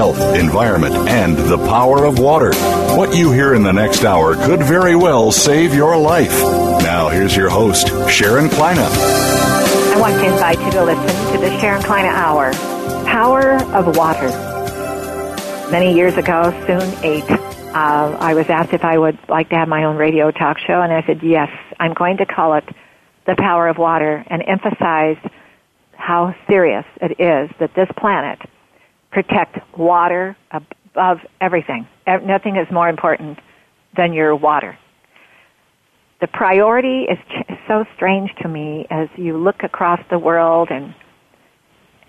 Health, Environment, and the Power of Water. What you hear in the next hour could very well save your life. Now, here's your host, Sharon Kleyne. I want to invite you to listen to the Sharon Kleyne Hour Power of Water. Many years ago, soon eight, uh, I was asked if I would like to have my own radio talk show, and I said, yes, I'm going to call it The Power of Water and emphasize how serious it is that this planet protect water above everything. Nothing is more important than your water. The priority is so strange to me as you look across the world and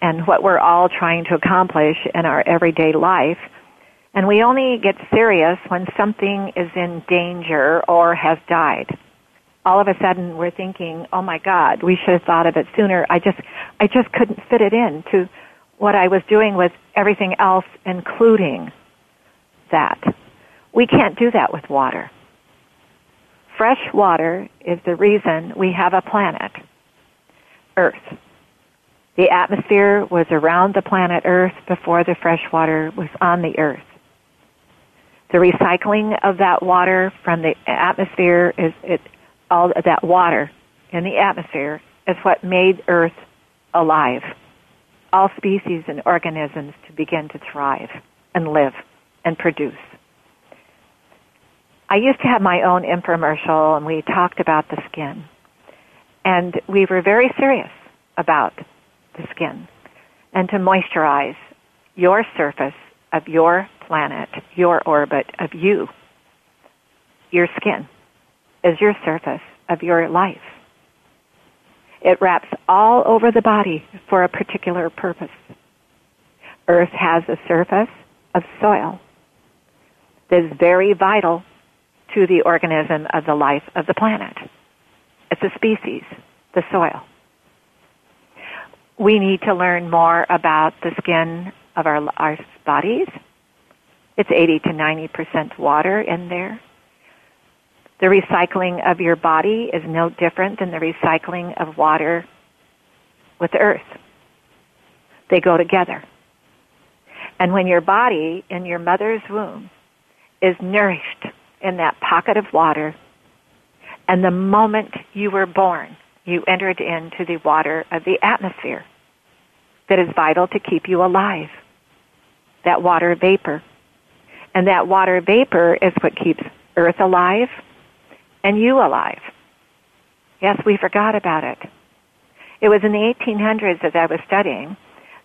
and what we're all trying to accomplish in our everyday life. And we only get serious when something is in danger or has died all of a sudden we're thinking, oh my God, we should have thought of it sooner. I just, I just couldn't fit it in to what I was doing was everything else, including that. We can't do that with water. Fresh water is the reason we have a planet, Earth. The atmosphere was around the planet Earth before the fresh water was on the Earth. The recycling of that water from the atmosphere is it all that water in the atmosphere is what made Earth alive. All species and organisms to begin to thrive and live and produce. I used to have my own infomercial and we talked about the skin. And we were very serious about the skin and to moisturize your surface of your planet, your orbit of you, your skin is your surface of your life. It wraps all over the body for a particular purpose. Earth has a surface of soil that is very vital to the organism of the life of the planet. It's a species, the soil. We need to learn more about the skin of our, our bodies. It's 80 to 90% water in there. The recycling of your body is no different than the recycling of water with the earth. They go together. And when your body in your mother's womb is nourished in that pocket of water, and the moment you were born, you entered into the water of the atmosphere that is vital to keep you alive. That water vapor. And that water vapor is what keeps Earth alive and you alive. Yes, we forgot about it. It was in the 1800s as I was studying.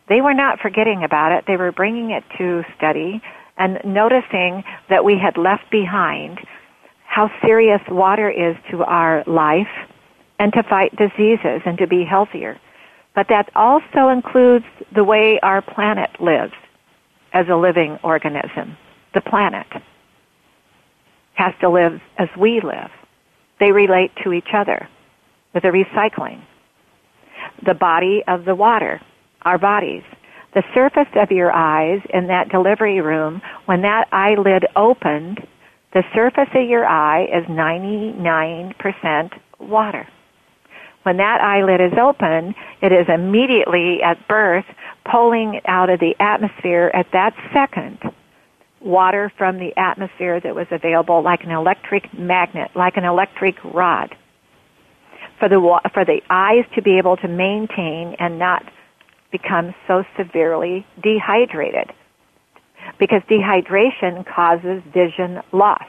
They were not forgetting about it. They were bringing it to study and noticing that we had left behind how serious water is to our life and to fight diseases and to be healthier. But that also includes the way our planet lives as a living organism. The planet has to live as we live. They relate to each other with the recycling. The body of the water, our bodies. The surface of your eyes in that delivery room, when that eyelid opened, the surface of your eye is 99% water. When that eyelid is open, it is immediately at birth pulling out of the atmosphere at that second water from the atmosphere that was available like an electric magnet, like an electric rod. For the, for the eyes to be able to maintain and not become so severely dehydrated. Because dehydration causes vision loss,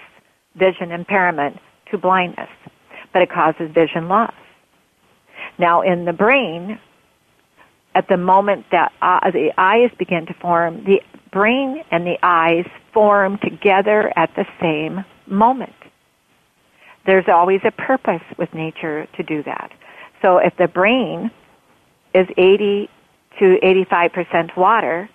vision impairment to blindness, but it causes vision loss. Now in the brain, at the moment that uh, the eyes begin to form, the brain and the eyes form together at the same moment. There's always a purpose with nature to do that. So if the brain is 80 to 85% water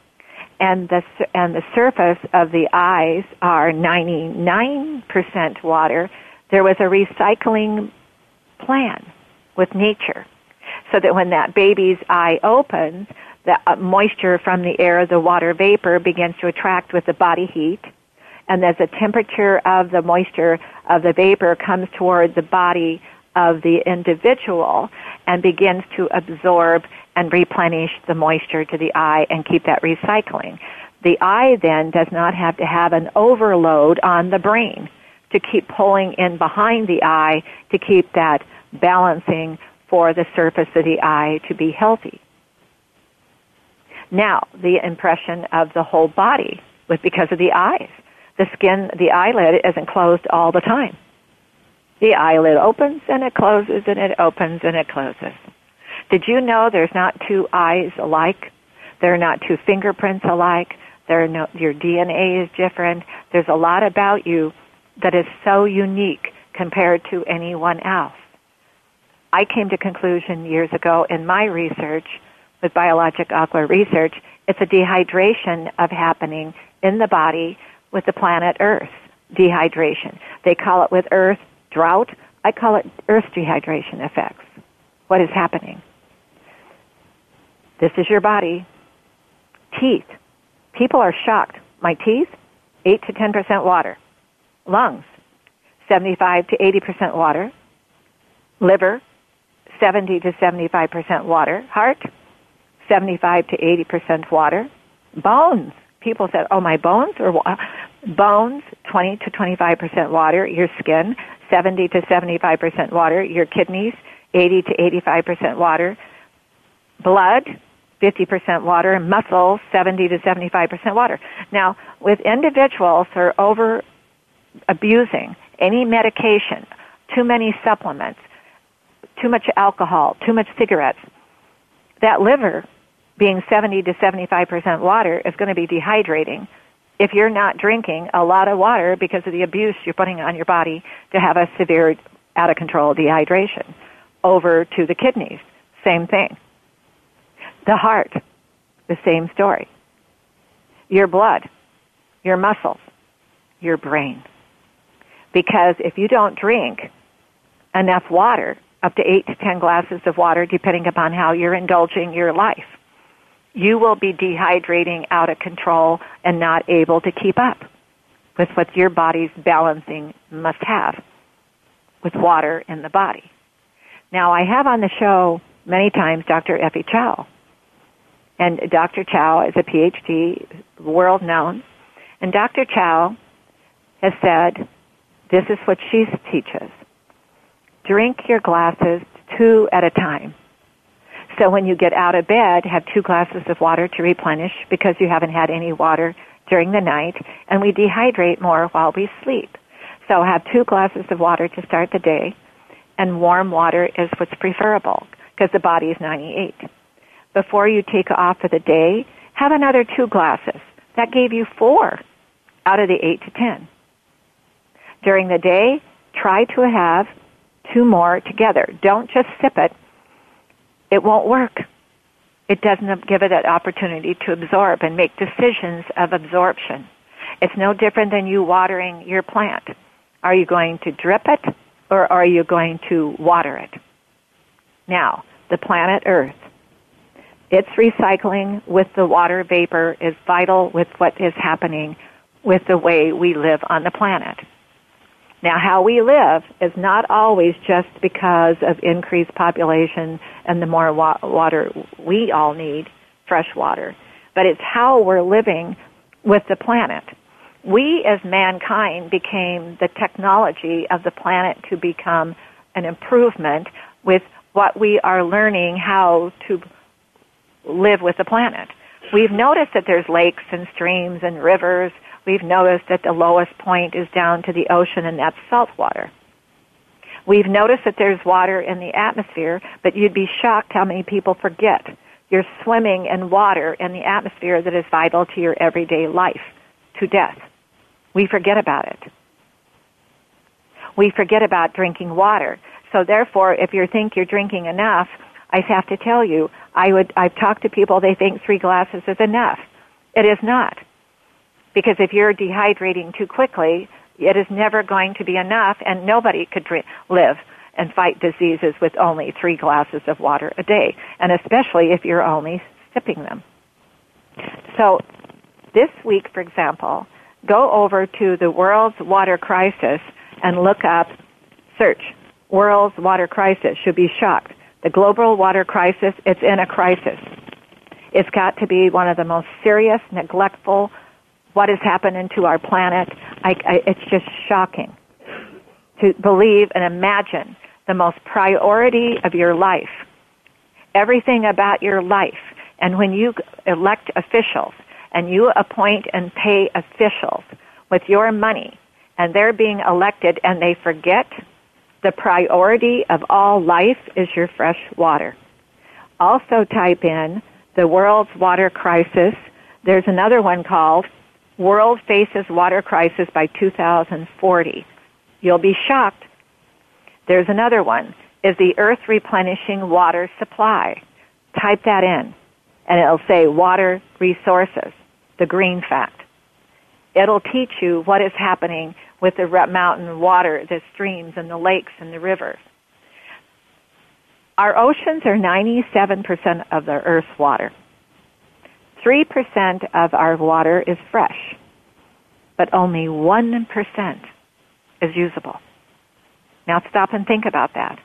and the and the surface of the eyes are 99% water, there was a recycling plan with nature so that when that baby's eye opens, the uh, moisture from the air, the water vapor begins to attract with the body heat. And as the temperature of the moisture of the vapor comes toward the body of the individual and begins to absorb and replenish the moisture to the eye and keep that recycling. The eye then does not have to have an overload on the brain to keep pulling in behind the eye to keep that balancing for the surface of the eye to be healthy. Now, the impression of the whole body was because of the eyes. The skin, the eyelid isn't closed all the time. The eyelid opens and it closes and it opens and it closes. Did you know there's not two eyes alike? There are not two fingerprints alike. There are no, your DNA is different. There's a lot about you that is so unique compared to anyone else. I came to conclusion years ago in my research with biologic aqua research, it's a dehydration of happening in the body with the planet Earth. Dehydration. They call it with Earth drought. I call it Earth dehydration effects. What is happening? This is your body. Teeth. People are shocked. My teeth, 8 to 10% water. Lungs, 75 to 80% water. Liver, 70 to 75% water. Heart, 75 to 80% water. Bones. People said, oh, my bones are wa-. bones, 20 to 25% water. Your skin, 70 to 75% water. Your kidneys, 80 to 85% water. Blood, 50% water. And Muscles, 70 to 75% water. Now, with individuals who are over abusing any medication, too many supplements, too much alcohol, too much cigarettes, that liver being 70 to 75% water is going to be dehydrating if you're not drinking a lot of water because of the abuse you're putting on your body to have a severe out of control dehydration. Over to the kidneys, same thing. The heart, the same story. Your blood, your muscles, your brain. Because if you don't drink enough water, up to eight to ten glasses of water, depending upon how you're indulging your life. You will be dehydrating out of control and not able to keep up with what your body's balancing must have with water in the body. Now, I have on the show many times Dr. Effie Chow. And Dr. Chow is a PhD, world known. And Dr. Chow has said this is what she teaches drink your glasses two at a time. So when you get out of bed, have two glasses of water to replenish because you haven't had any water during the night, and we dehydrate more while we sleep. So have two glasses of water to start the day, and warm water is what's preferable because the body is 98. Before you take off for the day, have another two glasses. That gave you four out of the eight to ten. During the day, try to have two more together. Don't just sip it. It won't work. It doesn't give it that opportunity to absorb and make decisions of absorption. It's no different than you watering your plant. Are you going to drip it or are you going to water it? Now, the planet Earth. Its recycling with the water vapor is vital with what is happening with the way we live on the planet. Now, how we live is not always just because of increased population and the more wa- water we all need, fresh water, but it's how we're living with the planet. We as mankind became the technology of the planet to become an improvement with what we are learning how to live with the planet. We've noticed that there's lakes and streams and rivers we've noticed that the lowest point is down to the ocean and that's salt water. We've noticed that there's water in the atmosphere, but you'd be shocked how many people forget You're swimming in water in the atmosphere that is vital to your everyday life, to death. We forget about it. We forget about drinking water. So therefore, if you think you're drinking enough, I have to tell you, I would, I've talked to people, they think three glasses is enough. It is not. Because if you're dehydrating too quickly, it is never going to be enough and nobody could live and fight diseases with only three glasses of water a day, and especially if you're only sipping them. So this week, for example, go over to the world's water crisis and look up, search, world's water crisis. Should be shocked. The global water crisis, it's in a crisis. It's got to be one of the most serious, neglectful, what is happening to our planet. I, I, it's just shocking to believe and imagine the most priority of your life, everything about your life. And when you elect officials and you appoint and pay officials with your money and they're being elected and they forget the priority of all life is your fresh water. Also type in the world's water crisis. There's another one called World Faces Water Crisis by 2040. You'll be shocked. There's another one. Is the earth replenishing water supply? Type that in and it'll say water resources, the green fact. It'll teach you what is happening with the mountain water, the streams and the lakes and the rivers. Our oceans are 97% of the Earth's water. 3% of our water is fresh, but only 1% is usable. Now stop and think about that.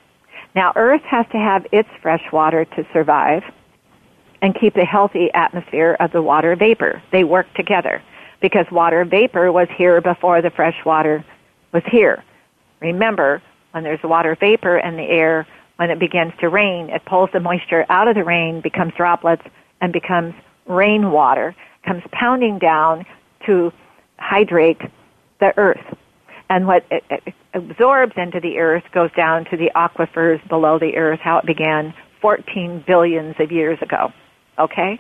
Now Earth has to have its fresh water to survive and keep the healthy atmosphere of the water vapor. They work together because water vapor was here before the fresh water was here. Remember, when there's water vapor in the air, when it begins to rain, it pulls the moisture out of the rain, becomes droplets, and becomes rainwater, comes pounding down to hydrate the earth. And what it, absorbs into the earth goes down to the aquifers below the earth, how it began 14 billions of years ago. Okay?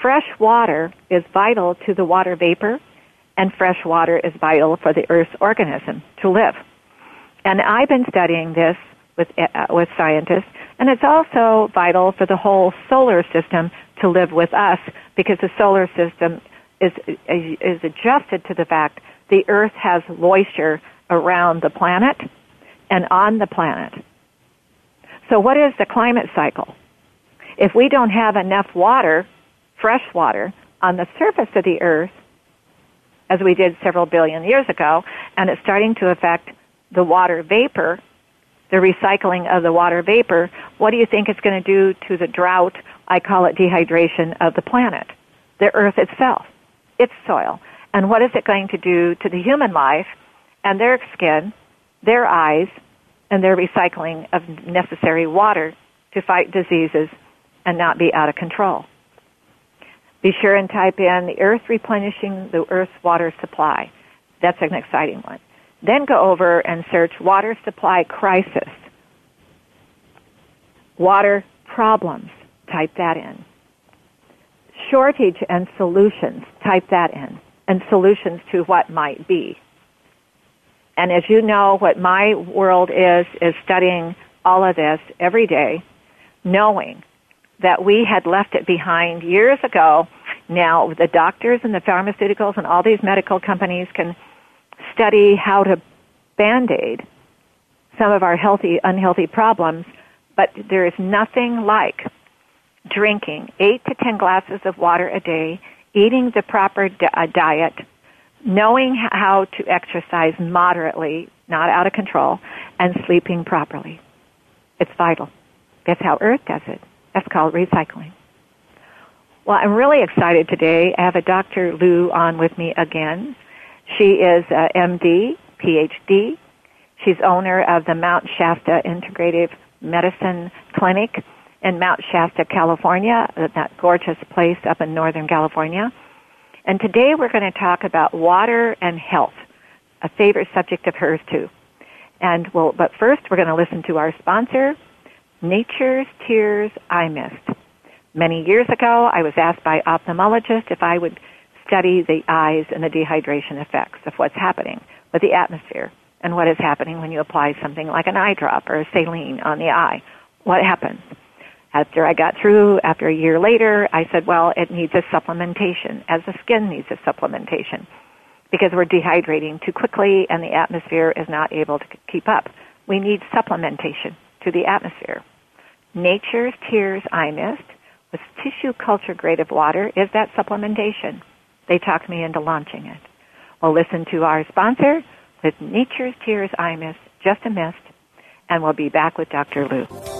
Fresh water is vital to the water vapor, and fresh water is vital for the Earth's organism to live. And I've been studying this with, uh, with scientists, and it's also vital for the whole solar system to live with us because the solar system is, is adjusted to the fact the Earth has moisture around the planet and on the planet. So what is the climate cycle? If we don't have enough water fresh water on the surface of the earth, as we did several billion years ago, and it's starting to affect the water vapor, the recycling of the water vapor, what do you think it's going to do to the drought? I call it dehydration of the planet, the earth itself, its soil. And what is it going to do to the human life and their skin, their eyes, and their recycling of necessary water to fight diseases and not be out of control? Be sure and type in the earth replenishing the earth's water supply. That's an exciting one. Then go over and search water supply crisis. Water problems. Type that in. Shortage and solutions. Type that in. And solutions to what might be. And as you know, what my world is, is studying all of this every day, knowing that we had left it behind years ago. Now the doctors and the pharmaceuticals and all these medical companies can study how to band-aid some of our healthy, unhealthy problems, but there is nothing like drinking eight to ten glasses of water a day, eating the proper uh, diet, knowing how to exercise moderately, not out of control, and sleeping properly. It's vital. That's how Earth does it. That's called recycling. Well, I'm really excited today. I have a Dr. Lou on with me again. She is a MD, PhD. She's owner of the Mount Shasta Integrative Medicine Clinic in Mount Shasta, California, uh, that gorgeous place up in Northern California. And today we're going to talk about water and health, a favorite subject of hers too. And well, but first we're going to listen to our sponsor, Nature's Tears Eye Mist. Many years ago, I was asked by ophthalmologist if I would study the eyes and the dehydration effects of what's happening with the atmosphere and what is happening when you apply something like an eye drop or a saline on the eye. What happens? After I got through, after a year later, I said, well, it needs a supplementation, as the skin needs a supplementation, because we're dehydrating too quickly and the atmosphere is not able to keep up. We need supplementation to the atmosphere. Nature's Tears Eye Mist with tissue culture grade of water is that supplementation. They talked me into launching it. We'll listen to our sponsor with Nature's Tears Eye Mist, just a mist, and we'll be back with Dr. Lou.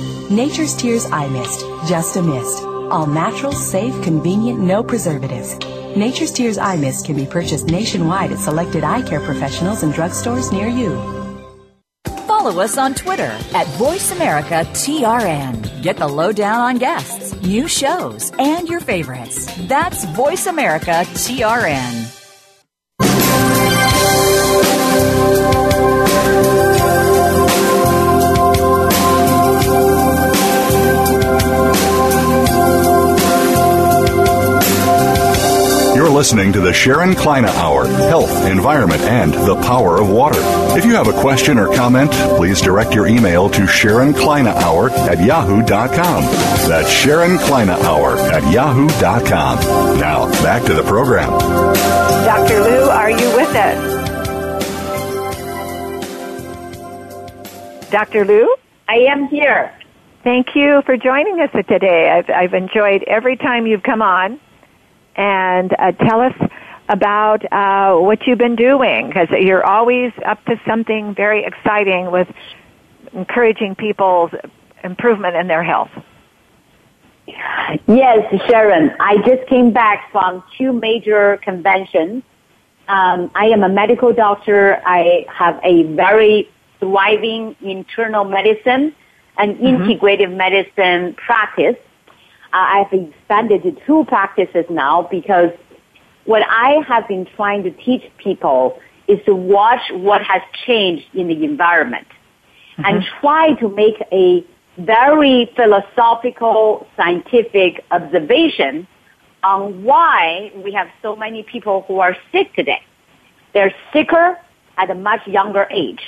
Nature's Tears Eye Mist, just a mist. All natural, safe, convenient, no preservatives. Nature's Tears Eye Mist can be purchased nationwide at selected eye care professionals and drugstores near you. Follow us on Twitter at VoiceAmericaTRN. Get the lowdown on guests, new shows, and your favorites. That's VoiceAmericaTRN. Listening to the Sharon Kleyne Hour Health, Environment, and the Power of Water. If you have a question or comment, please direct your email to Sharon Kleyne Hour at yahoo.com. That's Sharon Kleyne Hour at yahoo.com. Now, back to the program. Dr. Lou, are you with us? Dr. Lou? I am here. Thank you for joining us today. I've, I've enjoyed every time you've come on. And uh, tell us about uh, what you've been doing because you're always up to something very exciting with encouraging people's improvement in their health. Yes, Sharon. I just came back from two major conventions. Um, I am a medical doctor. I have a very thriving internal medicine and mm-hmm. integrative medicine practice. Uh, I've expanded to two practices now because what I have been trying to teach people is to watch what has changed in the environment mm-hmm. and try to make a very philosophical, scientific observation on why we have so many people who are sick today. They're sicker at a much younger age.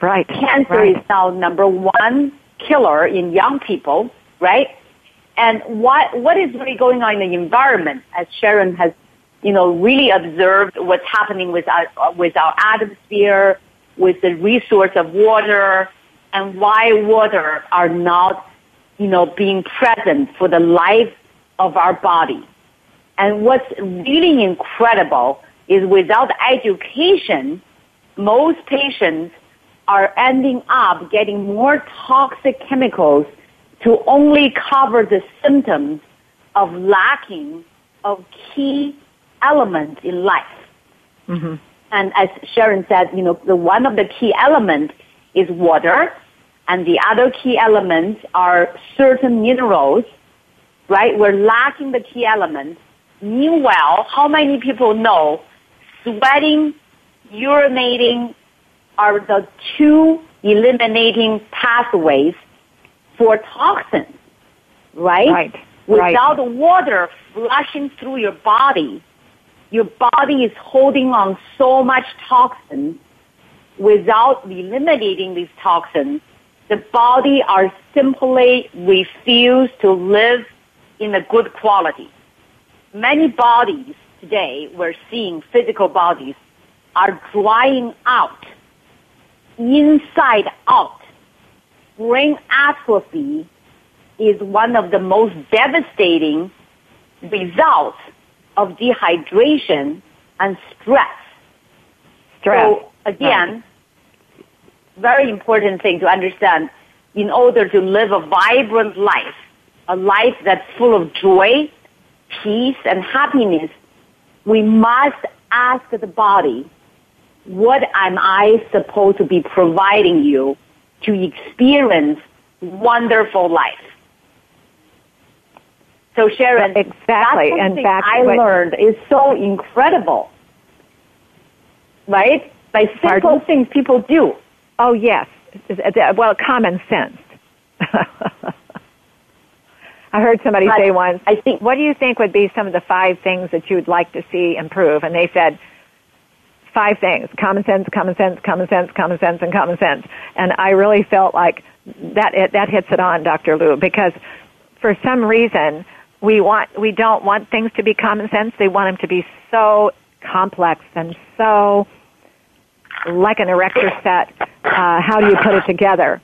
Right. Cancer right. is now number one killer in young people, right? And what, what is really going on in the environment, as Sharon has, you know, really observed what's happening with our, with our atmosphere, with the resource of water, and why water are not, you know, being present for the life of our body. And what's really incredible is without education, most patients are ending up getting more toxic chemicals to only cover the symptoms of lacking of key elements in life. Mm-hmm. And as Sharon said, you know, the one of the key elements is water, and the other key elements are certain minerals, right? We're lacking the key elements. Meanwhile, how many people know sweating, urinating are the two eliminating pathways for toxins, right? Right. Without right. water flushing through your body, your body is holding on so much toxins. Without eliminating these toxins, the body are simply refuse to live in a good quality. Many bodies today, we're seeing physical bodies, are drying out, inside out brain atrophy is one of the most devastating results of dehydration and stress. Stress. So again, very important thing to understand. In order to live a vibrant life, a life that's full of joy, peace, and happiness, we must ask the body, what am I supposed to be providing you to experience wonderful life? So Sharon, exactly. In fact, I what- learned is so incredible, right? By simple Pardon? things people do. Oh yes, well, common sense. I heard somebody But say once, I think "What do you think would be some of the five things that you'd like to see improve?" And they said, five things: common sense, common sense, common sense, common sense, and common sense. And I really felt like that it, that hits it on, Dr. Lou, because for some reason we want we don't want things to be common sense. They want them to be so complex and so like an erector set. Uh, how do you put it together?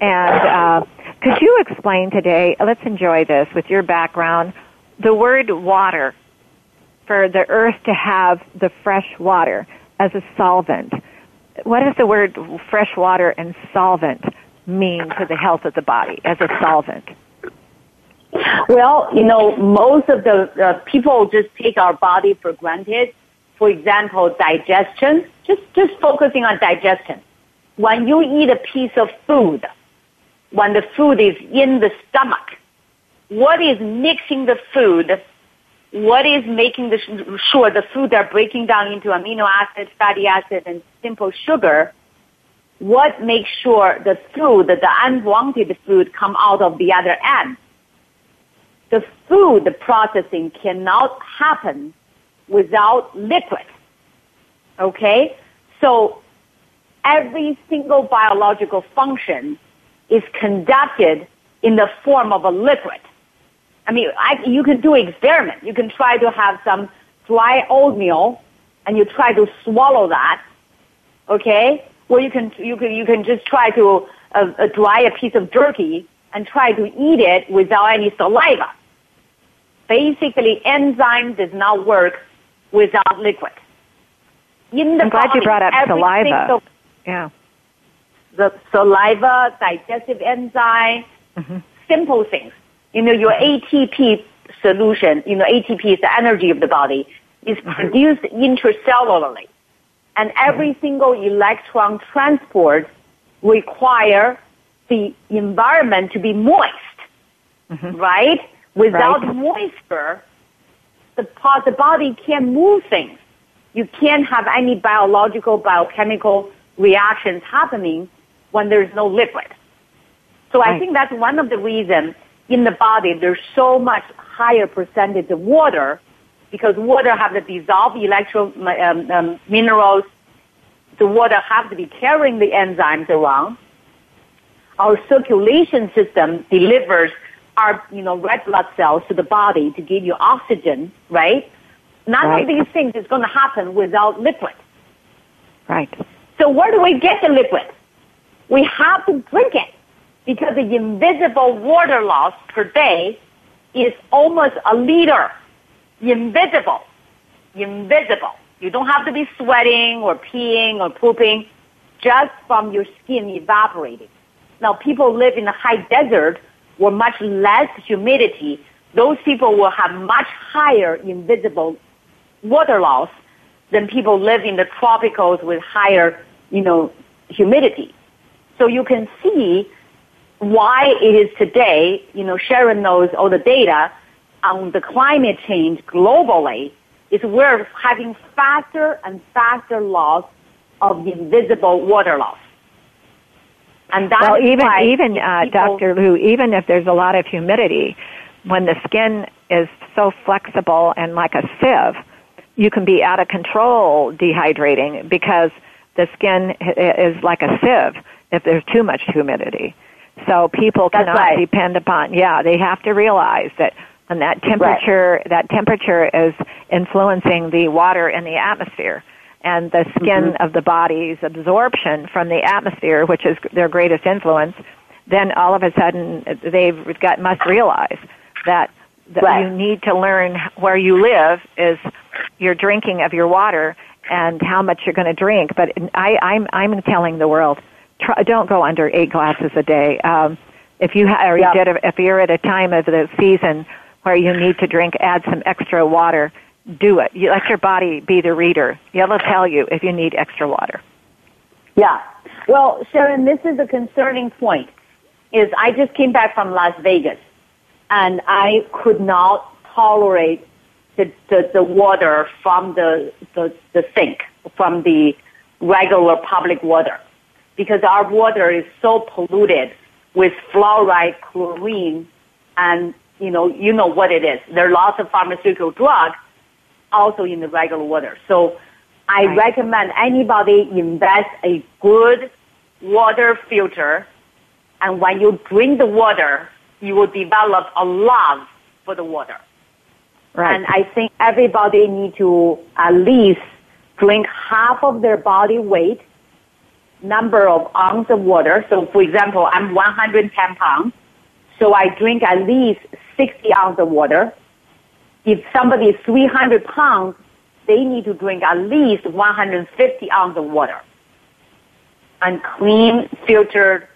And uh, could you explain today? Let's enjoy this with your background. The word water for the earth to have the fresh water as a solvent. What does the word fresh water and solvent mean to the health of the body as a solvent? Well, you know, most of the uh, people just take our body for granted. For example, digestion, just, just focusing on digestion. When you eat a piece of food, when the food is in the stomach, what is mixing the food? What is making the, sure the food are breaking down into amino acids, fatty acids, and simple sugar? What makes sure the food, the unwanted food, come out of the other end? the food processing cannot happen without liquid. Okay? So every single biological function is conducted in the form of a liquid. I mean, I, you can do experiment. You can try to have some dry oatmeal and you try to swallow that. Okay? Or you can, you can, you can just try to uh, uh, dry a piece of jerky and try to eat it without any saliva basically enzyme does not work without liquid. In the I'm glad you brought up saliva. single- Yeah. the saliva, digestive enzyme, simple things. You know, your ATP solution, you know, ATP is the energy of the body, is mm-hmm. produced intracellularly. And every mm-hmm. single electron transport require the environment to be moist, mm-hmm. right? Without Right. moisture, the, the body can't move things. You can't have any biological, biochemical reactions happening when there's no liquid. So I think that's one of the reasons in the body there's so much higher percentage of water because water have to dissolve the electro um, um, minerals. The water have to be carrying the enzymes around. Our circulation system delivers our you know red blood cells to the body to give you oxygen, right? None Right. of these things is going to happen without liquid. Right. So where do we get the liquid? We have to drink it because the invisible water loss per day is almost a liter. Invisible. Invisible. You don't have to be sweating or peeing or pooping just from your skin evaporating. Now people live in a high desert where much less humidity. Those people will have much higher invisible water loss than people live in the tropicals with higher, you know, humidity. So you can see why it is today, you know, Sharon knows all the data on the climate change globally is we're having faster and faster loss of the invisible water loss. And that's Well, even even uh, Dr. Lou, even if there's a lot of humidity, when the skin is so flexible and like a sieve, you can be out of control dehydrating because the skin is like a sieve if there's too much humidity. So people That's cannot right. depend upon. Yeah, they have to realize that and that temperature that temperature is influencing the water in the atmosphere and the skin Mm-hmm. of the body's absorption from the atmosphere, which is their greatest influence, then all of a sudden they've got must realize that, that Right. you need to learn where you live is your drinking of your water and how much you're going to drink. But I, I'm I'm telling the world, try, don't go under eight glasses a day. Um, if you ha- or you did, if you're at a time of the season where you need to drink, add some extra water. Do it. You let your body be the reader. It'll tell you if you need extra water. Yeah. Well, Sharon, this is a concerning point. Is I just came back from Las Vegas, and I could not tolerate the, the, the water from the, the, the sink, from the regular public water. Because our water is so polluted with fluoride, chlorine, and you know, you know what it is. There are lots of pharmaceutical drugs also in the regular water. So I right. recommend anybody invest a good water filter and when you drink the water, you will develop a love for the water. Right. And I think everybody need to at least drink half of their body weight number of ounce of water. So for example, I'm 110 pounds. So I drink at least 60 ounce of water. If somebody is 300 pounds, they need to drink at least 150 ounce of water. And clean, filtered,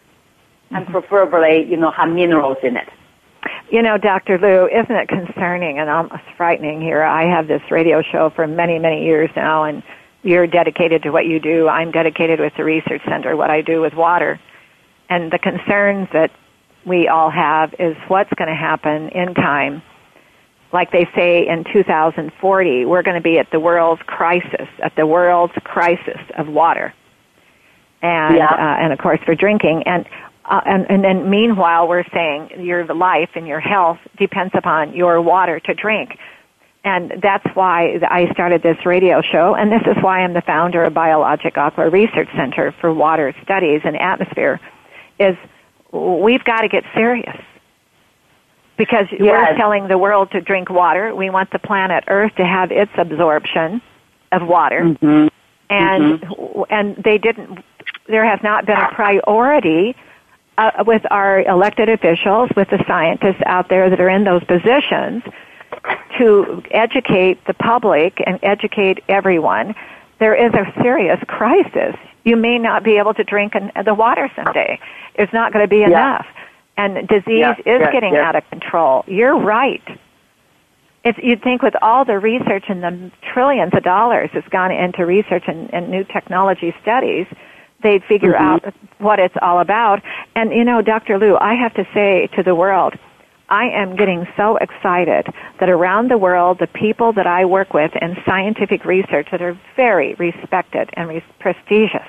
and mm-hmm. preferably, you know, have minerals in it. You know, Dr. Lu, isn't it concerning and almost frightening here? I have this radio show for many, many years now, and you're dedicated to what you do. I'm dedicated with the research center, what I do with water. And the concerns that we all have is what's going to happen in time. Like they say in 2040, we're going to be at the world's crisis, at the world's crisis of water. And, yeah. uh, and of course for drinking. And uh, and, and then meanwhile, we're saying your life and your health depends upon your water to drink. And that's why I started this radio show, and this is why I'm the founder of Biologic Aqua Research Center for Water Studies and Atmosphere, is we've got to get serious. Because yes. we're telling the world to drink water. We want the planet Earth to have its absorption of water. Mm-hmm. And, mm-hmm. and they didn't, there has not been a priority uh, with our elected officials, with the scientists out there that are in those positions, to educate the public and educate everyone. There is a serious crisis. You may not be able to drink the water someday. It's not going to be enough. And disease is getting out of control. You're right. It's, you'd think with all the research and the trillions of dollars that's gone into research and, and new technology studies, they'd figure mm-hmm. out what it's all about. And you know, Dr. Lu, I have to say to the world, I am getting so excited that around the world, the people that I work with in scientific research that are very respected and re- prestigious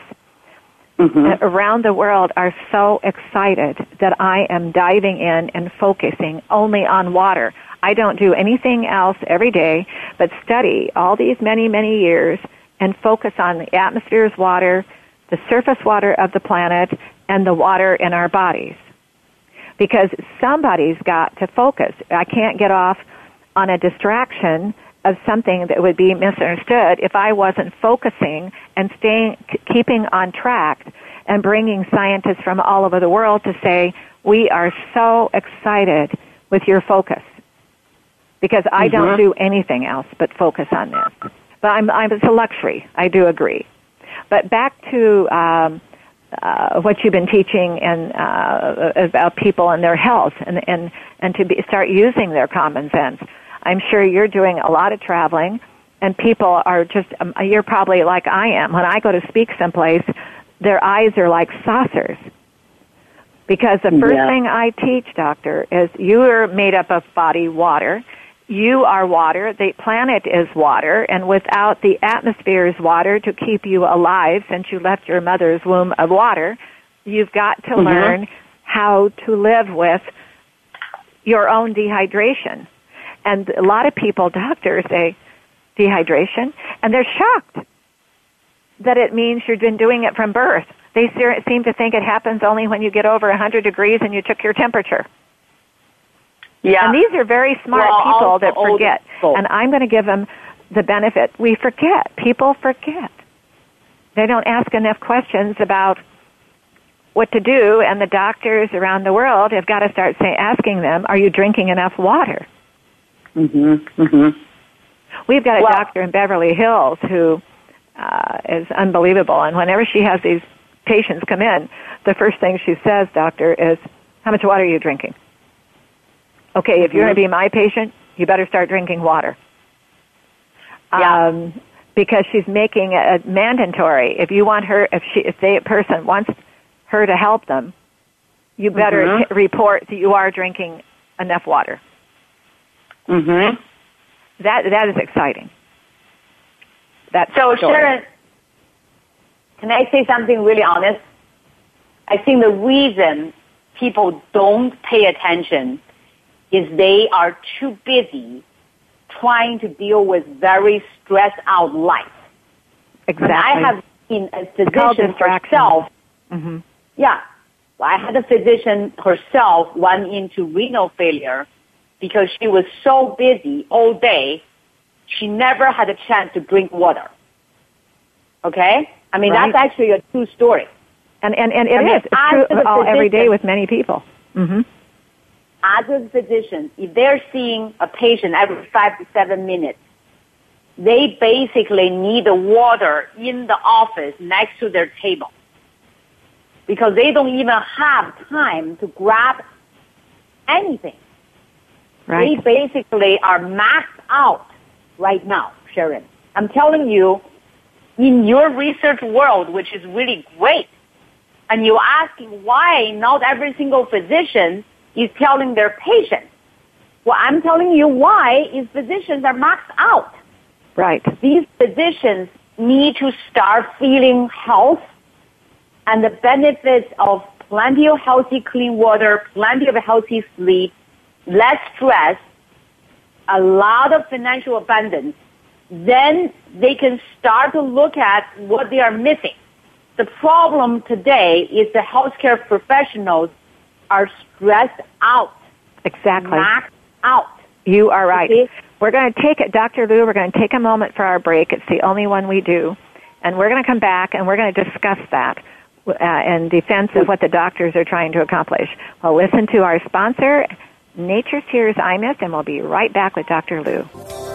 mm-hmm. around the world are so excited that I am diving in and focusing only on water. I don't do anything else every day but study all these many, many years and focus on the atmosphere's water, the surface water of the planet, and the water in our bodies. Because somebody's got to focus. I can't get off on a distraction of something that would be misunderstood if I wasn't focusing and staying, keeping on track and bringing scientists from all over the world to say, we are so excited with your focus. Because I mm-hmm. don't do anything else but focus on this. But I'm, I'm, it's a luxury. I do agree. But back to um, uh, what you've been teaching and uh, about people and their health, and and and to be, start using their common sense. I'm sure you're doing a lot of traveling, and people are just. Um, you're probably like I am. When I go to speak someplace, their eyes are like saucers. Because the first yeah. thing I teach, doctor, is you are made up of body water you are water, the planet is water, and without the atmosphere's water to keep you alive since you left your mother's womb of water, you've got to mm-hmm. learn how to live with your own dehydration. And a lot of people, doctors, say, dehydration, and they're shocked that it means you've been doing it from birth. They seem to think it happens only when you get over 100 degrees and you took your temperature. Yeah. And these are very smart well, people that forget. And I'm going to give them the benefit. We forget. People forget. They don't ask enough questions about what to do, and the doctors around the world have got to start say, asking them, "Are you drinking enough water?" Mhm. Mhm. We've got a well, doctor in Beverly Hills who uh, is unbelievable. And whenever she has these patients come in, the first thing she says, doctor, is, how much water are you drinking? Okay, if you're going to be my patient, you better start drinking water. Yeah. Um, because she's making it mandatory. If you want her, if she, if they, a person wants her to help them, you better Mhm. t- report that you are drinking enough water. Mm-hmm. That that is exciting. That's So story. Sharon, can I say something really honest? I think the reason people don't pay attention is they are too busy trying to deal with very stressed out life. exactly. I have seen a physician herself, hmm yeah, I had a physician herself run into renal failure because she was so busy all day, she never had a chance to drink water. Okay? I mean, Right. that's actually a true story. And and and it I mean, is. It's true all, every day with many people. hmm As a physician, if they're seeing a patient every five to seven minutes, they basically need the water in the office next to their table. Because they don't even have time to grab anything. Right. They basically are maxed out right now, Sharon. I'm telling you, in your research world, which is really great, and you're asking why not every single physician is telling their patients. Well, I'm telling you why is physicians are maxed out. Right. These physicians need to start feeling health and the benefits of plenty of healthy clean water, plenty of healthy sleep, less stress, a lot of financial abundance, then they can start to look at what they are missing. The problem today is the healthcare professionals are stressed out, Exactly. out. You are right. Okay. We're going to take it, Dr. Lu, we're going to take a moment for our break. It's the only one we do. And we're going to come back and we're going to discuss that uh, in defense of what the doctors are trying to accomplish. Well, listen to our sponsor, Nature's Tears Mist, and we'll be right back with Dr. Lu.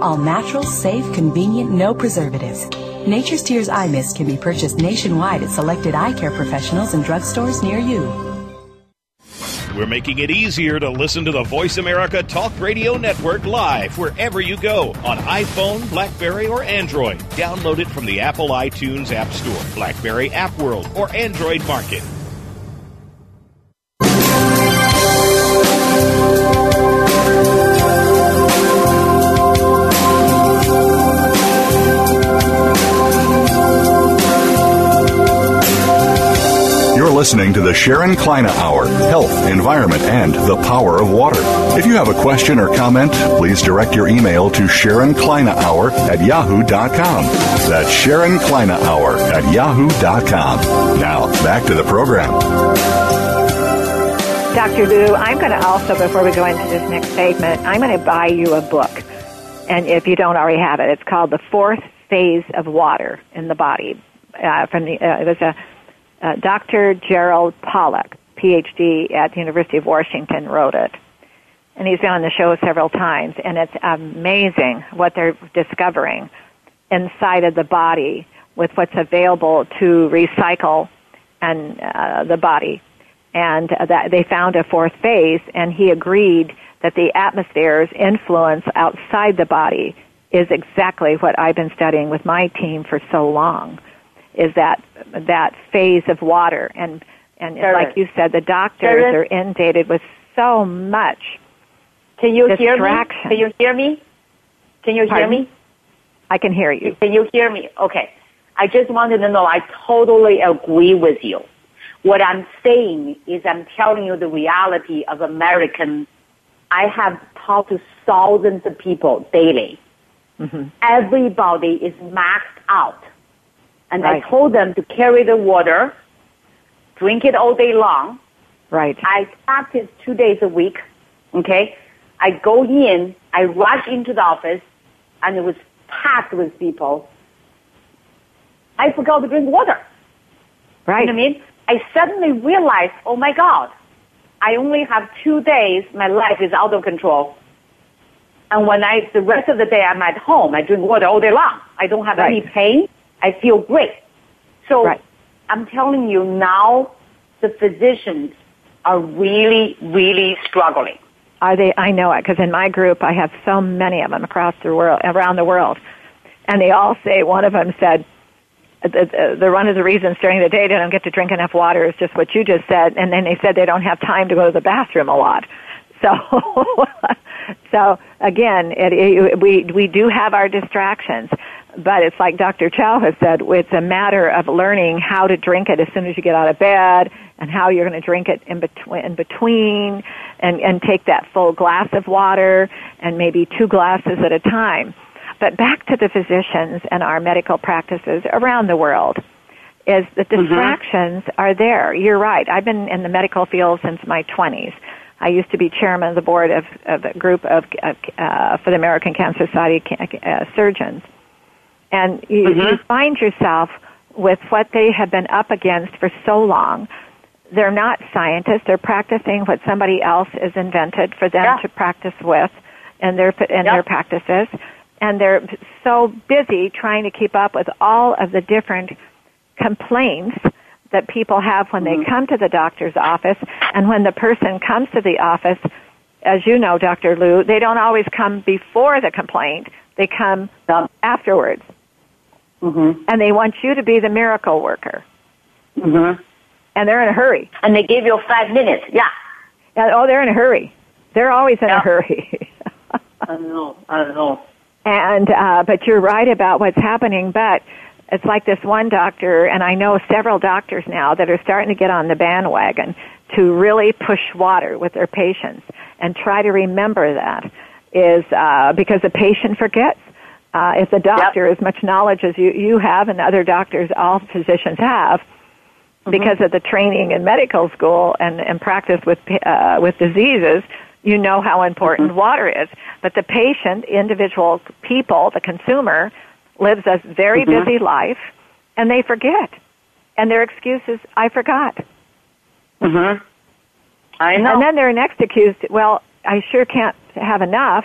All natural, safe, convenient, no preservatives. Nature's Tears Eye Mist can be purchased nationwide at selected eye care professionals and drugstores near you. We're making it easier to listen to the Voice America Talk Radio Network live wherever you go on iPhone, Blackberry, or Android. Download it from the Apple iTunes App Store, Blackberry App World, or Android Market. Listening to the Sharon Kleyne Hour Health, Environment, and the Power of Water. If you have a question or comment, please direct your email to Sharon Kleyne Hour at yahoo.com. That's Sharon Kleyne Hour at yahoo.com. Now, back to the program. Dr. Lu, I'm going to also, before we go into this next segment, I'm going to buy you a book. And if you don't already have it, it's called The Fourth Phase of Water in the Body. Uh, from the, uh, it was a, uh, Dr. Gerald Pollack, PhD at the University of Washington, wrote it. And he's been on the show several times, and it's amazing what they're discovering inside of the body with what's available to recycle and uh, the body and that they found a fourth phase and he agreed that the atmosphere's influence outside the body is exactly what I've been studying with my team for so long is that that phase of water and and like you said the doctors are inundated with so much Can you hear me? Can you hear me? Can you hear Pardon? me? I can hear you Can you hear me? Okay. I just wanted to know, I totally agree with you. What I'm saying is I'm telling you the reality of American. I have talked to thousands of people daily. Mm-hmm. Everybody is maxed out. And right. I told them to carry the water, drink it all day long. Right. I practice two days a week. Okay. I go in, I rush into the office, and it was packed with people. I forgot to drink water. Right. You know what I mean? I suddenly realized, oh my God, I only have two days. My life is out of control. And when I, the rest of the day I'm at home, I drink water all day long. I don't have right. any pain. I feel great. So right. I'm telling you now, the physicians are really, really struggling. Are they? I know it because in my group I have so many of them across the world, around the world, and they all say. One of them said, the, the one of the reasons during the day they don't get to drink enough water is just what you just said, and then they said they don't have time to go to the bathroom a lot. So, so again, it, it, we we do have our distractions, but it's like Dr. Chow has said, it's a matter of learning how to drink it as soon as you get out of bed, and how you're going to drink it in between, in between, and and take that full glass of water, and maybe two glasses at a time. But back to the physicians and our medical practices around the world is the mm-hmm. distractions mm-hmm. are there. You're right. I've been in the medical field since my 20s. I used to be chairman of the board of, of a group of uh, for the American Cancer Society uh, surgeons, and you, mm-hmm. you find yourself with what they have been up against for so long. They're not scientists; they're practicing what somebody else has invented for them yeah. to practice with and their in their practices and they're so busy trying to keep up with all of the different complaints that people have when mm-hmm. they come to the doctor's office and when the person comes to the office as you know Dr. Lu they don't always come before the complaint they come afterwards mm-hmm. and they want you to be the miracle worker mm-hmm. and they're in a hurry and they give you five minutes yeah and, oh they're in a hurry they're always in yeah. a hurry I don't know I don't know and uh, but you're right about what's happening. But it's like this one doctor, and I know several doctors now that are starting to get on the bandwagon to really push water with their patients and try to remember that is uh, because the patient forgets. Uh, if the doctor, yep. as much knowledge as you, you have and other doctors, all physicians have, mm-hmm. because of the training in medical school and, and practice with, uh, with diseases, you know how important mm-hmm. water is. But the patient, individual people, the consumer, lives a very mm-hmm. busy life and they forget. And their excuse is, I forgot. Mm-hmm. I know. And then their next excuse, well, I sure can't have enough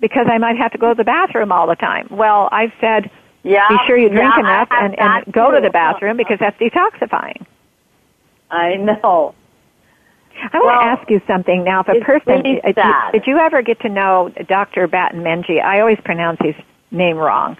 because I might have to go to the bathroom all the time. Well, I've said, yeah, be sure you drink yeah, enough and, and go to the bathroom because that's detoxifying. I know. I want to ask you something now. If a person, really did, did you ever get to know Dr. Batamenji? I always pronounce his name wrong.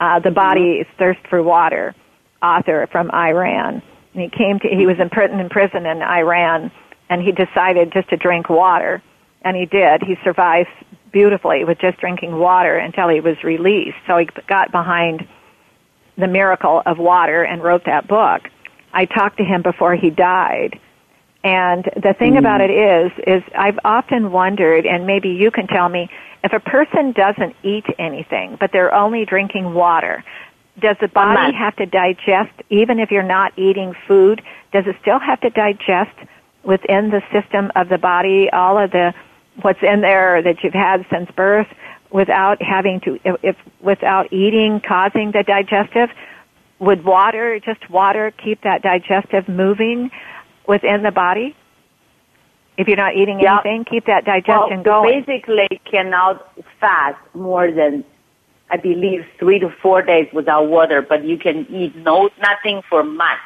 Uh, the Body's mm-hmm. Thirst for Water, author from Iran. And he came to, he was in prison, in prison in Iran, and he decided just to drink water. And he did. He survived beautifully with just drinking water until he was released. So he got behind the miracle of water and wrote that book. I talked to him before he died and the thing mm. about it is, is I've often wondered, and maybe you can tell me, if a person doesn't eat anything, but they're only drinking water, does the body have to digest, even if you're not eating food, does it still have to digest within the system of the body all of the, what's in there that you've had since birth without having to, if, if without eating causing the digestive? Would water, just water, keep that digestive moving? within the body? If you're not eating yeah. anything, keep that digestion well, going. basically cannot fast more than, I believe, three to four days without water, but you can eat no nothing for months.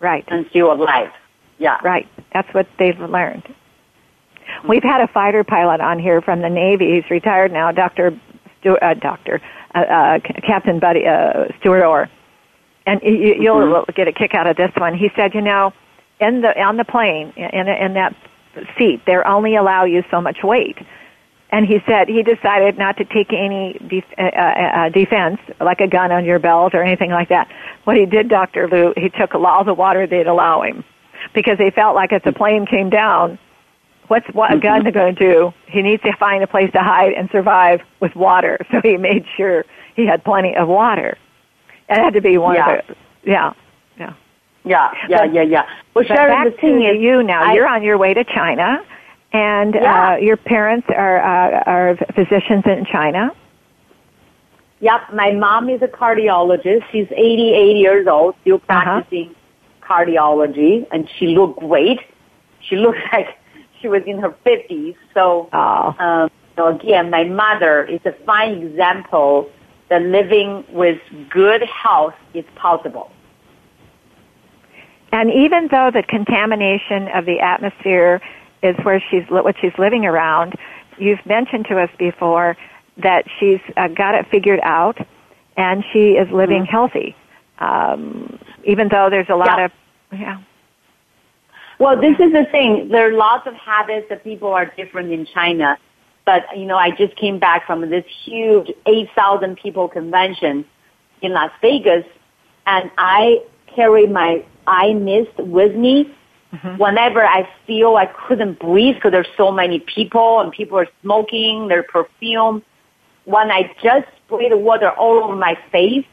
Right. And still alive. Yeah. Right. That's what they've learned. We've had a fighter pilot on here from the Navy. He's retired now, Doctor, uh, Doctor, uh, uh, Captain Buddy uh, Stuart Orr, and you, you'll mm-hmm. get a kick out of this one. He said, you know, in the on the plane in in that seat, they only allow you so much weight. and he said he decided not to take any def- uh, uh, defense, like a gun on your belt or anything like that. What he did, Dr. Lu, he took all the water they'd allow him because he felt like if the plane came down, what's what a gun going to do? He needs to find a place to hide and survive with water. So he made sure he had plenty of water. It had to be one Yeah. of the, yeah, yeah. Yeah, yeah, But- yeah, yeah. Well, Sharon, back the thing to is, you now. I- you're on your way to China, and Yeah. uh, your parents are uh, are physicians in China. Yep, my mom is a cardiologist. She's 88 years old, still Uh-huh. practicing cardiology, and she looked great. She looked like she was in her 50s. So, Oh, um, so again, my mother is a fine example that living with good health is possible. and even though the contamination of the atmosphere is where she's what she's living around, you've mentioned to us before that she's uh, got it figured out, and she is living healthy. Um, even though there's a lot Mm-hmm. Yeah. of yeah. Well, this is the thing. There are lots of habits that people are different in China. But, you know, I just came back from this huge 8,000 people convention in Las Vegas and I carry my eye mist with me mm-hmm. whenever I feel I couldn't breathe because there's so many people and people are smoking their perfume. When I just spray the water all over my face,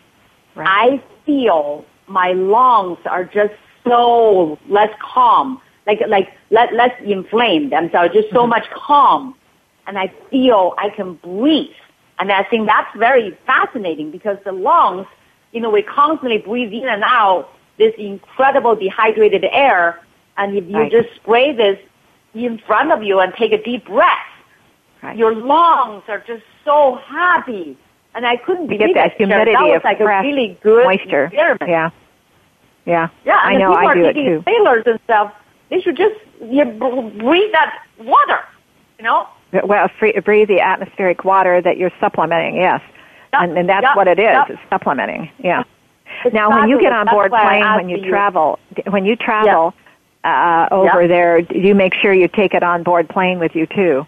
I feel my lungs are just so less calm, like like less, less inflamed. I'm sorry, just so mm-hmm. much calm, and I feel I can breathe. And I think that's very fascinating because the lungs, you know, we constantly breathe in and out this incredible dehydrated air, and if you Right. just spray this in front of you and take a deep breath, Right. your lungs are just so happy. And I couldn't You believe get that it, humidity that was of like fresh a really good moisture. experiment. Yeah, yeah. Yeah, I know. people I are do it taking too. sailors and stuff. They should just you breathe that water. You know, Well, free, breathe the atmospheric water that you're supplementing. Yes, Yep, and, and that's yep, what it is. yep. It's supplementing. Yeah. Now, when you get on board I plane, when you you. travel, when you travel uh, over there, do you make sure you take it on board plane with you too?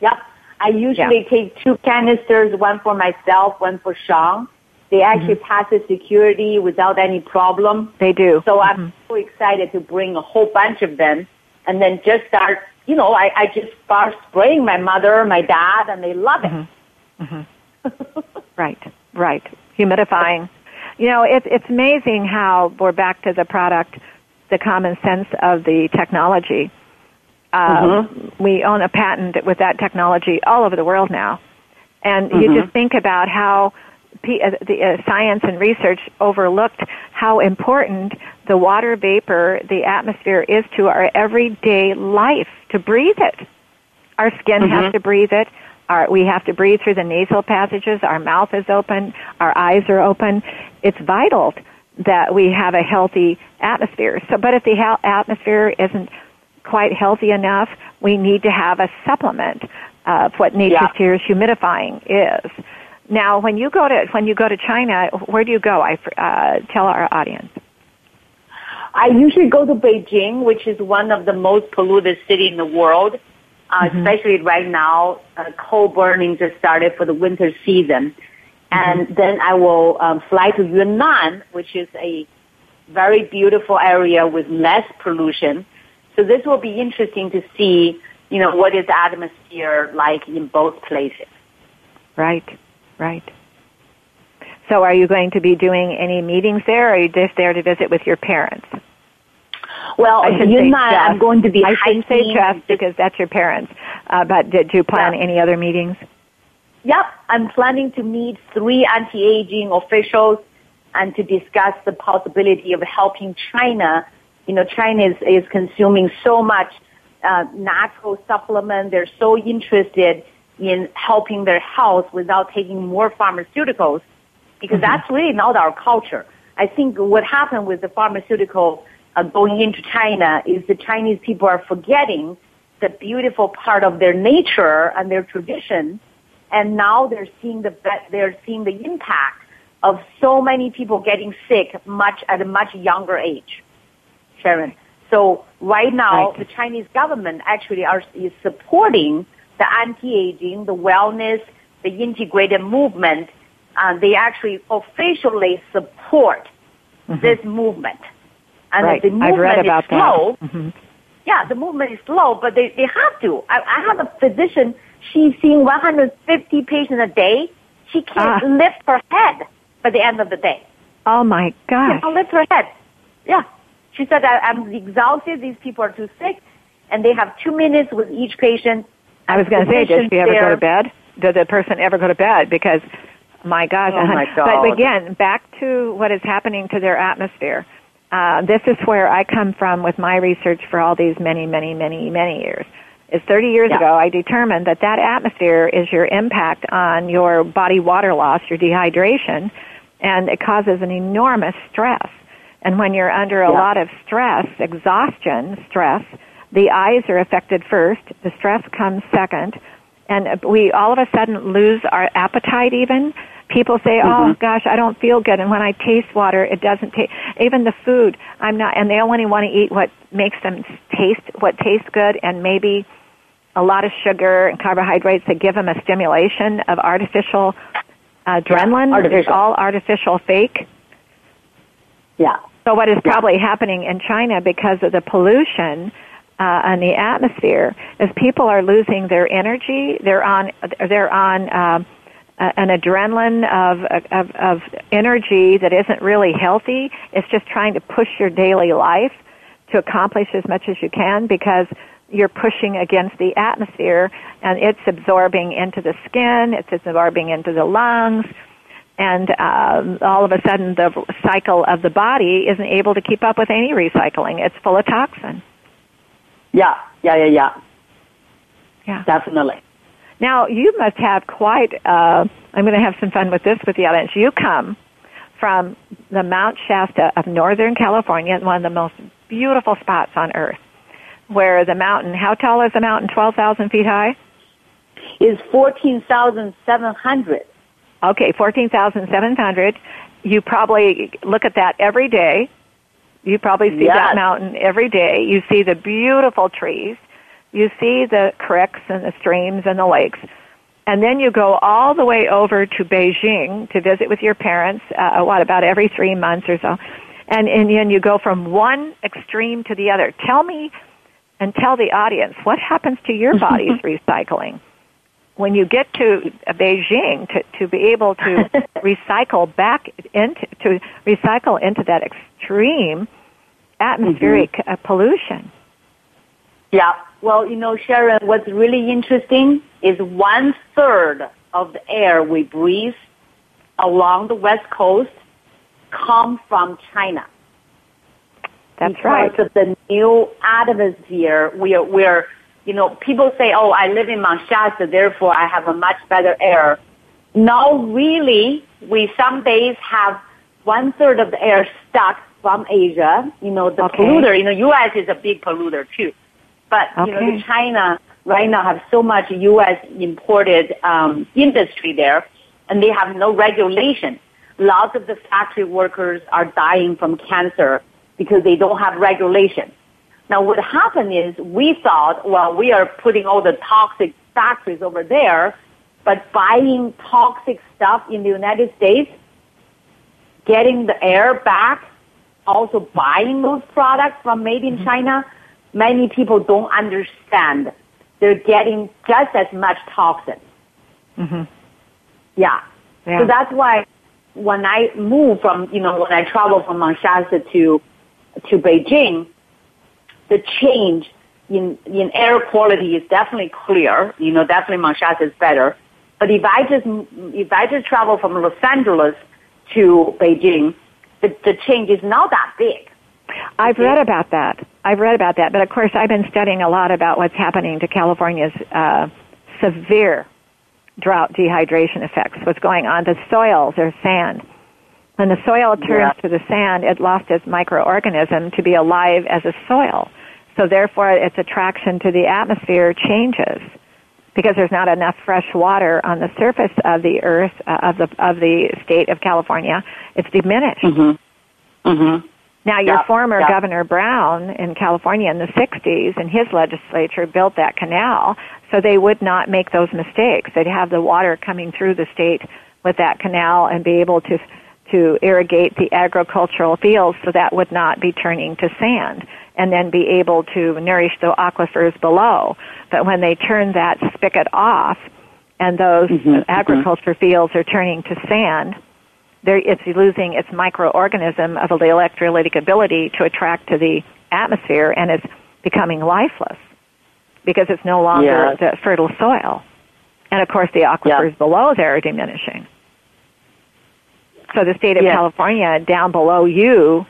Yep. I usually take two canisters, one for myself, one for Sean. They actually Mm-hmm. pass the security without any problem. They do. So Mm-hmm. I'm so excited to bring a whole bunch of them and then just start, you know, I, I just start spraying my mother, my dad, and they love it. Right, right. Humidifying. You know, it's it's amazing how we're back to the product, the common sense of the technology. Uh, We own a patent with that technology all over the world now, and you just think about how the uh, science and research overlooked how important the water vapor, the atmosphere, is to our everyday life to breathe it. Our skin has to breathe it. Our, we have to breathe through the nasal passages. Our mouth is open. Our eyes are open. It's vital that we have a healthy atmosphere. So, but if the ha- atmosphere isn't quite healthy enough, we need to have a supplement of what Nature's Yeah. Humidifying is. Now, when you go to when you go to China, where do you go? I uh, tell our audience. I usually go to Beijing, which is one of the most polluted city in the world. Uh, Especially right now, uh, coal burning just started for the winter season, and then I will um, fly to Yunnan, which is a very beautiful area with less pollution. So this will be interesting to see, you know, what is the atmosphere like in both places. Right, right. So, are you going to be doing any meetings there, or are you just there to visit with your parents? Well, I should say Yunnan, just. I'm going to be I hiking. shouldn't say just because that's your parents. Uh, but did you plan Yeah. any other meetings? Yep, I'm planning to meet three anti-aging officials and to discuss the possibility of helping China. You know, China is, is consuming so much uh, natural supplement. They're so interested in helping their health without taking more pharmaceuticals because that's really not our culture. I think what happened with the pharmaceutical uh, going into China is the Chinese people are forgetting the beautiful part of their nature and their tradition and now they're seeing the they're seeing the impact of so many people getting sick much at a much younger age, Sharon. So right now, Right. the Chinese government actually are is supporting the anti-aging, the wellness, the integrated movement, uh, they actually officially support mm-hmm. this movement. And right. the movement I've read about is slow. Mm-hmm. Yeah, the movement is slow, but they, they have to. I, I have a physician, she's seeing 150 patients a day. She can't ah. lift her head by the end of the day. Oh my God. She can't lift her head. Yeah. She said, I, I'm exhausted. These people are too sick. And they have two minutes with each patient. I was going to say, does she ever there. go to bed? Does the person ever go to bed? Because, my gosh. Oh my God. But again, back to what is happening to their atmosphere. Uh, this is where I come from with my research for all these many, many, many, many years. Is 30 years yeah. ago, I determined that that atmosphere is your impact on your body water loss, your dehydration, and it causes an enormous stress. And when you're under a yeah. lot of stress, exhaustion, stress, the eyes are affected first, the stress comes second, and we all of a sudden lose our appetite even People say, "Oh mm-hmm. gosh, I don't feel good," and when I taste water, it doesn't taste. Even the food, I'm not, and they only want to eat what makes them taste what tastes good, and maybe a lot of sugar and carbohydrates that give them a stimulation of artificial adrenaline. Yeah, artificial. It's all artificial, fake. Yeah. So what is probably yeah. happening in China because of the pollution? Uh, in the atmosphere is people are losing their energy. They're on they're on um, an adrenaline of, of, of energy that isn't really healthy. It's just trying to push your daily life to accomplish as much as you can because you're pushing against the atmosphere and it's absorbing into the skin, it's absorbing into the lungs, and um, all of a sudden the cycle of the body isn't able to keep up with any recycling. It's full of toxin. Yeah, yeah, yeah, yeah. Yeah. Definitely. Now, you must have quite, uh, I'm going to have some fun with this with the audience. You come from the Mount Shasta of Northern California, one of the most beautiful spots on earth, where the mountain, how tall is the mountain? 12,000 feet high? Is 14,700. Okay, 14,700. You probably look at that every day. You probably see yes. that mountain every day. You see the beautiful trees you see the creeks and the streams and the lakes. And then you go all the way over to Beijing to visit with your parents, uh, what, about every three months or so. And, and then you go from one extreme to the other. Tell me and tell the audience what happens to your body's recycling when you get to Beijing to, to be able to recycle back into to recycle into that extreme atmospheric mm-hmm. uh, pollution. Yeah. Well, you know, Sharon, what's really interesting is one third of the air we breathe along the west coast come from China. That's because right. Because of the new atmosphere, we are, we're, you know, people say, oh, I live in Mount Shasta, therefore I have a much better air. No, really, we some days have one third of the air stuck from Asia. You know, the okay. polluter, you know, U.S. is a big polluter too. But okay. you know, China right now have so much U.S. imported um, industry there, and they have no regulation. Lots of the factory workers are dying from cancer because they don't have regulation. Now, what happened is we thought, well, we are putting all the toxic factories over there, but buying toxic stuff in the United States, getting the air back, also buying those products from made in mm-hmm. China, many people don't understand they're getting just as much toxin. Mm-hmm. Yeah. yeah. So that's why when I move from, you know, when I travel from Shasta to, to Beijing, the change in, in air quality is definitely clear. You know, definitely Shasta is better. But if I just, if I just travel from Los Angeles to Beijing, the, the change is not that big. I've read about that. I've read about that, but of course, I've been studying a lot about what's happening to California's uh, severe drought dehydration effects. What's going on? The soils are sand. When the soil turns yeah. to the sand, it lost its microorganism to be alive as a soil. So therefore, its attraction to the atmosphere changes because there's not enough fresh water on the surface of the earth uh, of the of the state of California. It's diminished. Mm-hmm. Mm-hmm. Now, your yeah, former yeah. Governor Brown in California in the 60s, in his legislature, built that canal so they would not make those mistakes. They'd have the water coming through the state with that canal and be able to to irrigate the agricultural fields so that would not be turning to sand and then be able to nourish the aquifers below. But when they turn that spigot off and those mm-hmm, agriculture mm-hmm. fields are turning to sand, it's losing its microorganism of the electrolytic ability to attract to the atmosphere and it's becoming lifeless because it's no longer the fertile soil. And of course the aquifers below there are diminishing. So the state of California down below you,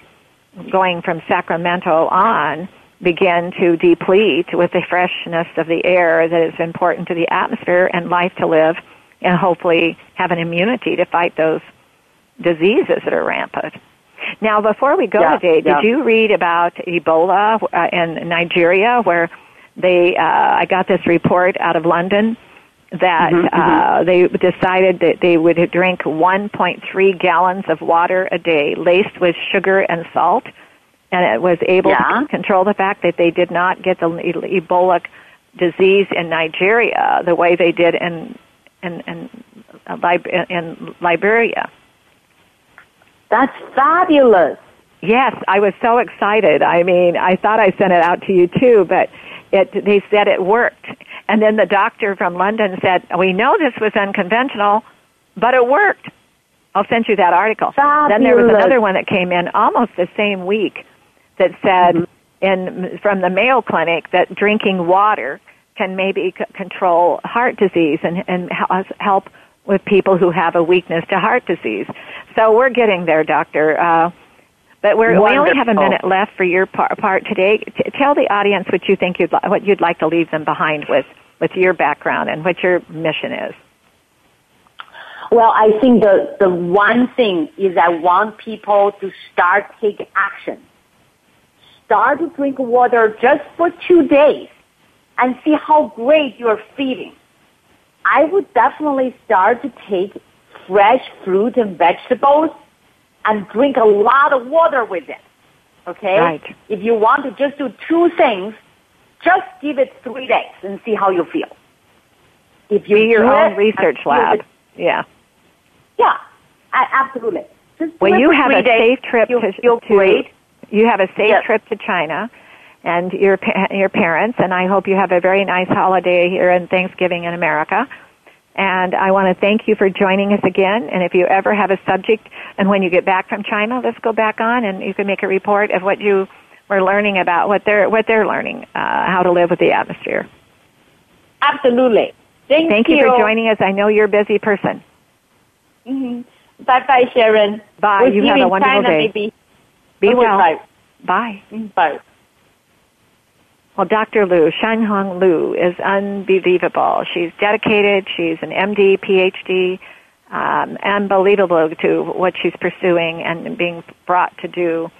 going from Sacramento on, begin to deplete with the freshness of the air that is important to the atmosphere and life to live and hopefully have an immunity to fight those diseases that are rampant. Now, before we go yeah, today, yeah. did you read about Ebola uh, in Nigeria where they, uh, I got this report out of London that mm-hmm, uh, mm-hmm. they decided that they would drink 1.3 gallons of water a day laced with sugar and salt and it was able yeah. to control the fact that they did not get the Ebola disease in Nigeria the way they did in in in, in Liberia. That's fabulous. Yes, I was so excited. I mean, I thought I sent it out to you too, but it, they said it worked. And then the doctor from London said, "We know this was unconventional, but it worked." I'll send you that article. Fabulous. Then there was another one that came in almost the same week that said mm-hmm. in from the Mayo Clinic that drinking water can maybe c- control heart disease and and help with people who have a weakness to heart disease. So we're getting there, doctor. Uh, but we're, we only have a minute left for your part, part today. T- tell the audience what you think you'd li- what you'd like to leave them behind with with your background and what your mission is. Well, I think the the one thing is I want people to start take action. Start to drink water just for two days and see how great you're feeling. I would definitely start to take fresh fruit and vegetables and drink a lot of water with it. Okay? Right. If you want to just do two things, just give it three days and see how you feel. If you Be your own it, research lab. It, yeah. Yeah, absolutely. Just well, you have a days, safe trip you to, feel to great. you have a safe yes. trip to China and your your parents and I hope you have a very nice holiday here and Thanksgiving in America. And I want to thank you for joining us again. And if you ever have a subject, and when you get back from China, let's go back on and you can make a report of what you were learning about what they're what they're learning, uh, how to live with the atmosphere. Absolutely. Thank, thank you. you for joining us. I know you're a busy person. Mm-hmm. Bye bye, Sharon. Bye. We'll you have a wonderful China, day. Maybe. Be okay, well. Bye. Bye. Bye. Well, Dr. Lu, Shanhong Lu, is unbelievable. She's dedicated. She's an MD, PhD, um, unbelievable to what she's pursuing and being brought to do,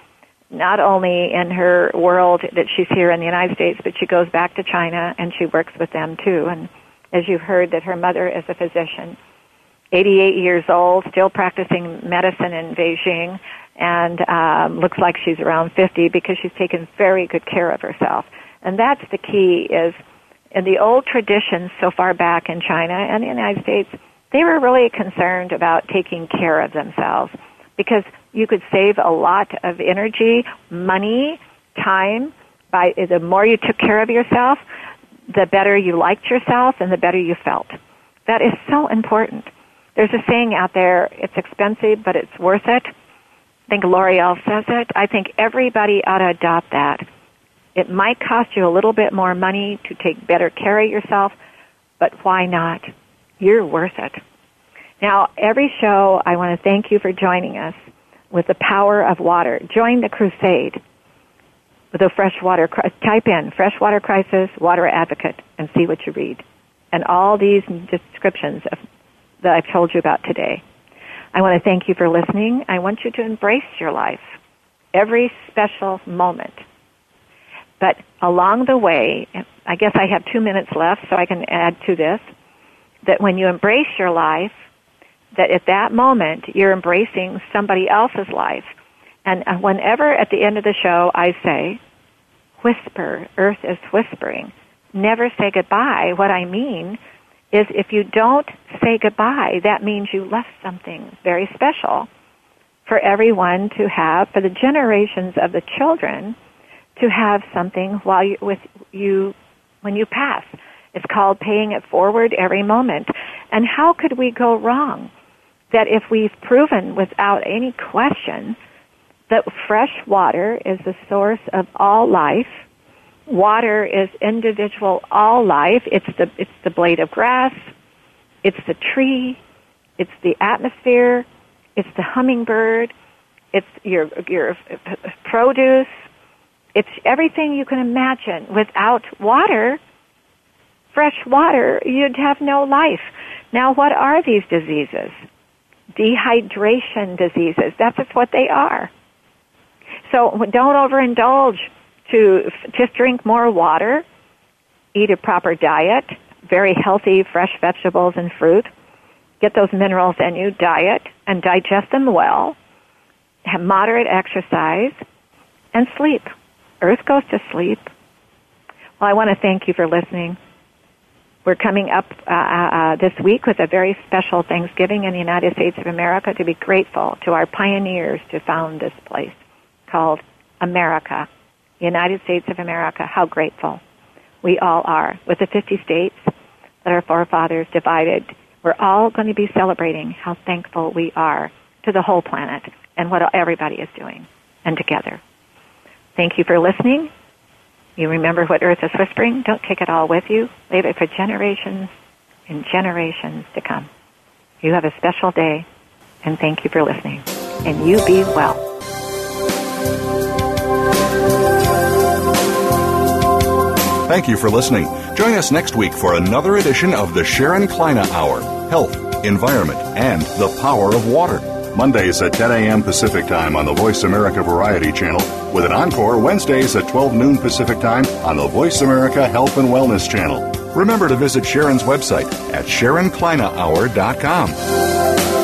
not only in her world that she's here in the United States, but she goes back to China and she works with them too. And as you've heard, that her mother is a physician, 88 years old, still practicing medicine in Beijing, and um, looks like she's around 50 because she's taken very good care of herself. And that's the key is in the old traditions so far back in China and the United States, they were really concerned about taking care of themselves because you could save a lot of energy, money, time by the more you took care of yourself, the better you liked yourself and the better you felt. That is so important. There's a saying out there, it's expensive, but it's worth it. I think L'Oreal says it. I think everybody ought to adopt that. It might cost you a little bit more money to take better care of yourself, but why not? You're worth it. Now, every show, I want to thank you for joining us with the power of water. Join the crusade with a freshwater, type in freshwater crisis, water advocate, and see what you read. And all these descriptions of, that I've told you about today. I want to thank you for listening. I want you to embrace your life, every special moment. But along the way, I guess I have two minutes left, so I can add to this, that when you embrace your life, that at that moment you're embracing somebody else's life. And uh, whenever at the end of the show I say, whisper, earth is whispering, never say goodbye, what I mean is if you don't say goodbye, that means you left something very special for everyone to have, for the generations of the children to have something while you, with you when you pass. It's called paying it forward every moment. And how could we go wrong? That if we've proven without any question that fresh water is the source of all life, water is individual all life. It's the it's the blade of grass, it's the tree, it's the atmosphere, it's the hummingbird, it's your your produce, it's everything you can imagine. Without water, fresh water, you'd have no life. Now, what are these diseases? Dehydration diseases. That's what they are. So don't overindulge to just drink more water, eat a proper diet, very healthy fresh vegetables and fruit, get those minerals in you, diet, and digest them well, have moderate exercise, and sleep. Earth goes to sleep. Well, I want to thank you for listening. We're coming up uh, uh, uh, this week with a very special Thanksgiving in the United States of America to be grateful to our pioneers to found this place called America. United States of America, how grateful we all are. With the 50 states that our forefathers divided, we're all going to be celebrating how thankful we are to the whole planet and what everybody is doing and together. Thank you for listening. You remember what Earth is whispering? Don't take it all with you. Leave it for generations and generations to come. You have a special day, and thank you for listening. And you be well. Thank you for listening. Join us next week for another edition of the Sharon Kleyne Hour Health, Environment, and the Power of Water. Mondays at 10 a.m. Pacific Time on the Voice America Variety Channel, with an encore Wednesdays at 12 noon Pacific Time on the Voice America Health and Wellness Channel. Remember to visit Sharon's website at SharonKleynehour.com.